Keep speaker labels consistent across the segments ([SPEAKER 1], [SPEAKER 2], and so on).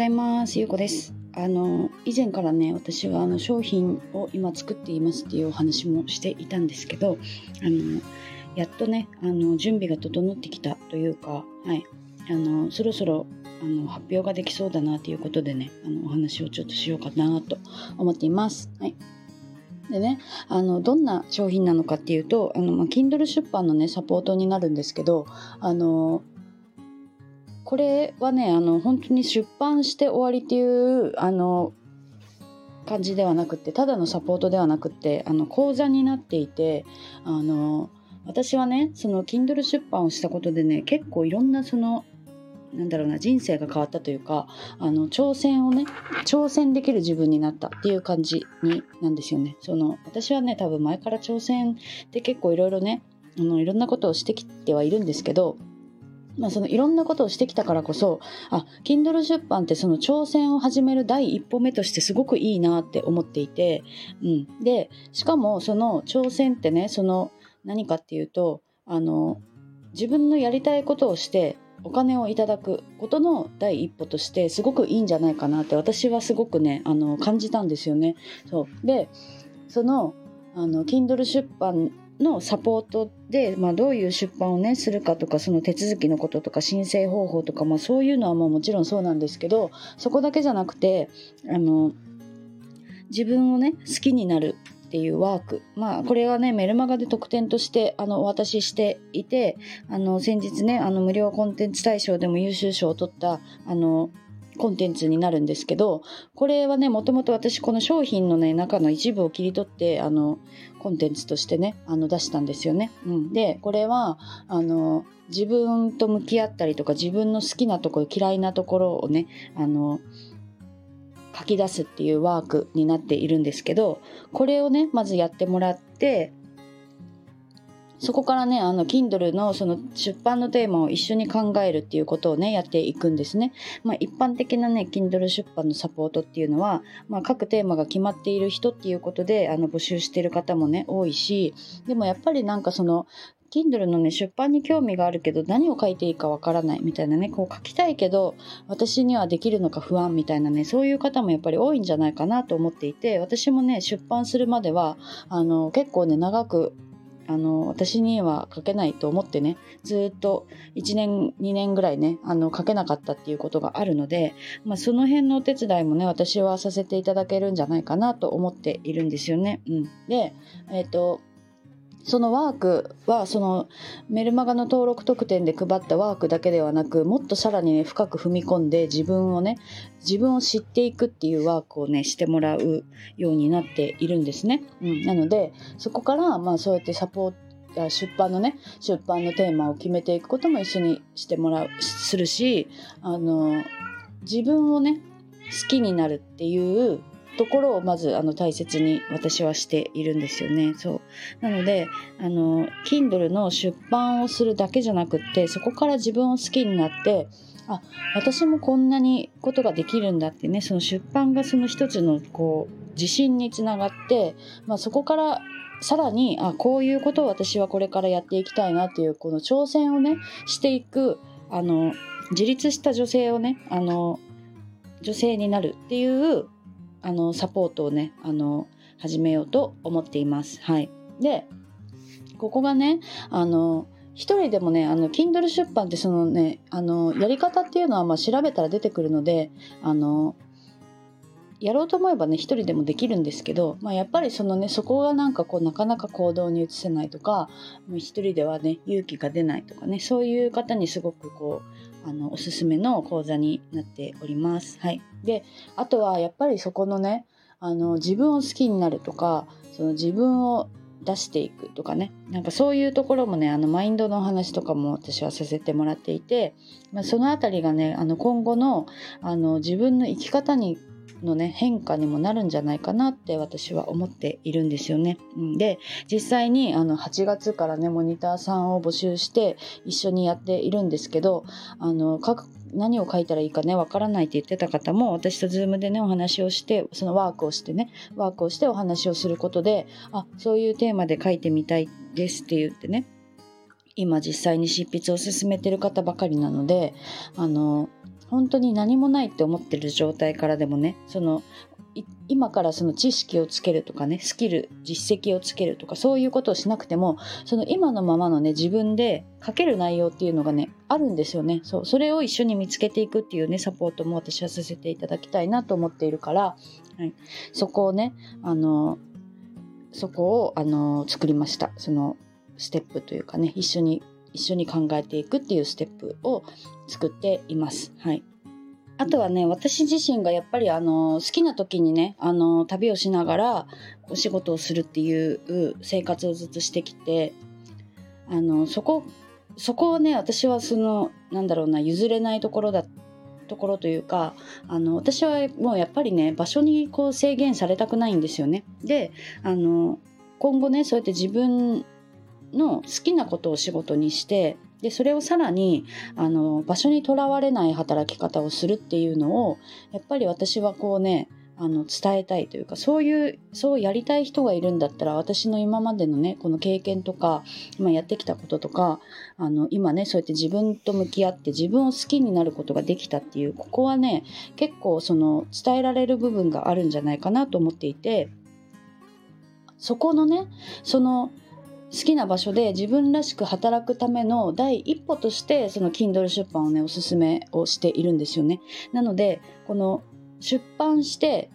[SPEAKER 1] ざいます。ゆうこです。あの以前からね私はあの商品を今作っていますっていうお話もしていたんですけどあのやっとねあの準備が整ってきたというかはい。あのそろそろあの発表ができそうだなということでねあのお話をちょっとしようかなと思っています。はい。でね、あのどんな商品なのかっていうとあの、まあ、Kindle 出版のねサポートになるんですけどあのこれはねあの本当に出版して終わりっていうあの感じではなくてただのサポートではなくてあの講座になっていてあの私はねその Kindle 出版をしたことでね結構いろんなそのなんだろうな人生が変わったというかあの挑戦をね挑戦できる自分になったっていう感じになんですよね。その私はね多分前から挑戦って結構いろいろねあのいろんなことをしてきてはいるんですけどまあ、そのいろんなことをしてきたからこそあ Kindle 出版ってその挑戦を始める第一歩目としてすごくいいなって思っていて、うん、でしかもその挑戦ってねその何かっていうとあの自分のやりたいことをしてお金をいただくことの第一歩としてすごくいいんじゃないかなって私はすごくねあの感じたんですよね。そうでそのあの Kindle 出版のサポートで、まあ、どういう出版をねするかとかその手続きのこととか申請方法とか、まあ、そういうのはまあもちろんそうなんですけどそこだけじゃなくてあの自分をね好きになるっていうワーク。まあこれはねメルマガで特典としてあのお渡ししていてあの先日ねあの無料コンテンツ大賞でも優秀賞を取ったあのコンテンツになるんですけどこれはねもともと私この商品のね中の一部を切り取ってあのコンテンツとしてねあの出したんですよね。うん、でこれはあの自分と向き合ったりとか自分の好きなところ嫌いなところをねあの書き出すっていうワークになっているんですけどこれをねまずやってもらってそこからね、あの、Kindle のその出版のテーマを一緒に考えるっていうことをね、やっていくんですね。まあ、一般的なね、Kindle 出版のサポートっていうのは、まあ、各テーマが決まっている人っていうことで、あの、募集してる方もね、多いし、でもやっぱりなんかその、Kindle のね、出版に興味があるけど、何を書いていいかわからないみたいなね、こう書きたいけど、私にはできるのか不安みたいなね、そういう方もやっぱり多いんじゃないかなと思っていて、私もね、出版するまでは、あの、結構ね、長くあの私には書けないと思ってねずっと1年2年ぐらいねあの書けなかったっていうことがあるので、まあ、その辺のお手伝いもね私はさせていただけるんじゃないかなと思っているんですよね。うん、でえ、ー、とそのワークはそのメルマガの登録特典で配ったワークだけではなくもっとさらにね深く踏み込んで自分をね自分を知っていくっていうワークをねしてもらうようになっているんですね。うん、なのでそこからまあそうやってサポート出版のね出版のテーマを決めていくことも一緒にしてもらうするしあの自分をね好きになるっていうところをまずあの大切に私はしているんですよね。そうなのであの Kindle の出版をするだけじゃなくってそこから自分を好きになってあ私もこんなにことができるんだってねその出版がその一つのこう自信につながって、まあ、そこからさらにあこういうことを私はこれからやっていきたいなっていうこの挑戦をねしていくあの自立した女性をねあの女性になるっていうあのサポートをねあの始めようと思っています。はい、でここがねあの一人でもねあの Kindle 出版ってそのねあのやり方っていうのはまあ調べたら出てくるのであのやろうと思えばね一人でもできるんですけど、まあ、やっぱりそのねそこがなんかこうなかなか行動に移せないとか一人ではね勇気が出ないとかねそういう方にすごくこうあのおすすめの講座になっております。はい、であとはやっぱりそこのねあの自分を好きになるとかその自分を出していくとかねなんかそういうところもねあのマインドの話とかも私はさせてもらっていて、まあ、その辺りがねあの今後のあの自分の生き方にのね変化にもなるんじゃないかなって私は思っているんですよね。で実際にあの8月からねモニターさんを募集して一緒にやっているんですけどあの各何を書いたらいいかねわからないって言ってた方も私と Zoom でねお話をしてそのワークをしてねワークをしてお話をすることであそういうテーマで書いてみたいですって言ってね今実際に執筆を進めてる方ばかりなのであの本当に何もないって思ってる状態からでもねその今からその知識をつけるとかねスキル実績をつけるとかそういうことをしなくてもその今のままのね自分で書ける内容っていうのがねあるんですよね。そうそれを一緒に見つけていくっていうねサポートも私はさせていただきたいなと思っているから、はい、そこをねあのそこをあの作りました。そのステップというかね一緒に一緒に考えていくっていうステップを作っています。はい。あとはね、私自身がやっぱりあの、好きな時にね、あの、旅をしながらお仕事をするっていう生活をずっとしてきて、あの、そこ、そこをね、私はその、なんだろうな、譲れないところだところというかあの私はもうやっぱりね場所にこう制限されたくないんですよね。であの今後ねそうやって自分の好きなことを仕事にしてでそれをさらにあの場所にとらわれない働き方をするっていうのをやっぱり私はこうねあの伝えたいというかそういうそうやりたい人がいるんだったら私の今までのねこの経験とか今やってきたこととかあの今ねそうやって自分と向き合って自分を好きになることができたっていうここはね結構その伝えられる部分があるんじゃないかなと思っていてそこのねその好きな場所で自分らしく働くための第一歩としてその Kindle 出版をねおすすめをしているんですよね。なのでこの出版して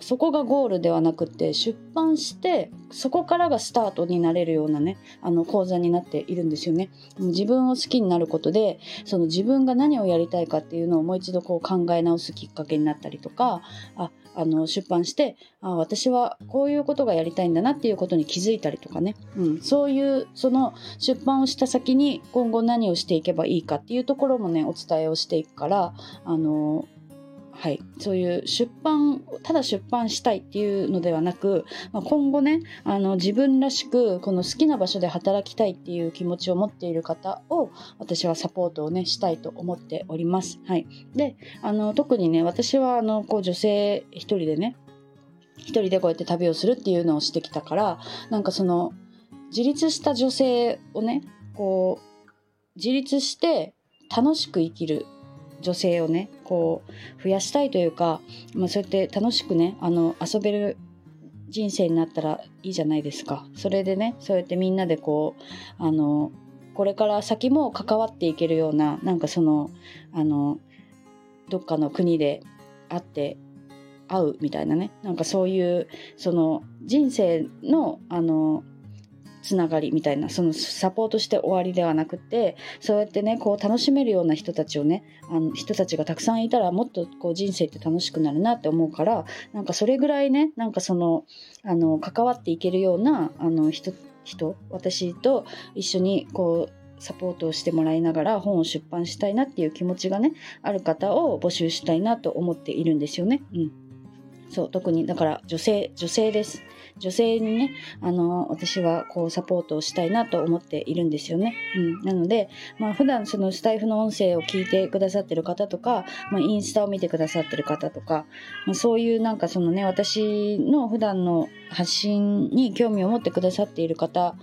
[SPEAKER 1] そこがゴールではなくて出版してそこからがスタートになれるようなねあの講座になっているんですよね。自分を好きになることでその自分が何をやりたいかっていうのをもう一度こう考え直すきっかけになったりとかああの出版してあ私はこういうことがやりたいんだなっていうことに気づいたりとかね、うん、そういうその出版をした先に今後何をしていけばいいかっていうところもねお伝えをしていくからあのはい、そういう出版ただ出版したいっていうのではなく、まあ、今後ねあの自分らしくこの好きな場所で働きたいっていう気持ちを持っている方を私はサポートをねしたいと思っております。はい、であの特にね私はあのこう女性一人でね一人でこうやって旅をするっていうのをしてきたからなんかその自立した女性をねこう自立して楽しく生きる女性をねこう増やしたいというか、まあ、そうやって楽しくねあの遊べる人生になったらいいじゃないですか。それでねそうやってみんなでこうあのこれから先も関わっていけるようななんかそのあのどっかの国で会って会うみたいなねなんかそういうその人生のあのつながりみたいなそのサポートして終わりではなくてそうやってねこう楽しめるような人たちをねあの人たちがたくさんいたらもっとこう人生って楽しくなるなって思うからなんかそれぐらいねなんかそのあの関わっていけるようなあの人人私と一緒にこうサポートをしてもらいながら本を出版したいなっていう気持ちがねある方を募集したいなと思っているんですよね。うん、そう特にだから女性女性です。女性にね、あの、私はこうサポートをしたいなと思っているんですよね。うん。なので、まあ普段そのスタイフの音声を聞いてくださってる方とか、まあインスタを見てくださってる方とか、まあ、そういうなんかそのね、私の普段の発信に興味を持ってくださっている方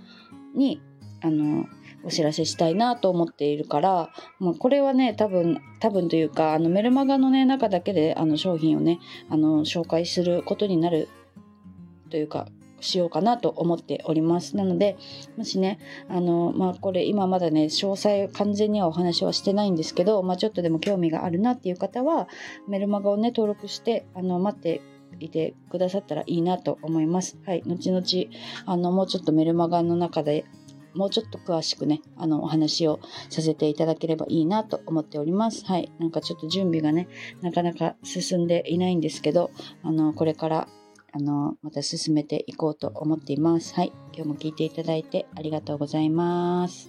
[SPEAKER 1] に、あの、お知らせしたいなと思っているから、まあ、これはね多分多分というかあのメルマガのね中だけであの商品をねあの紹介することになるというかしようかなと思っておりますなのでもしねあのまあこれ今まだね詳細完全にはお話はしてないんですけど、まあ、ちょっとでも興味があるなっていう方はメルマガをね登録してあの待っていてくださったらいいなと思います。はい、後々あのもうちょっとメルマガの中でもうちょっと詳しくね、あの、お話をさせていただければいいなと思っております。はい。なんかちょっと準備がね、なかなか進んでいないんですけど、あの、これからあの、また進めていこうと思っています。はい。今日も聞いていただいてありがとうございます。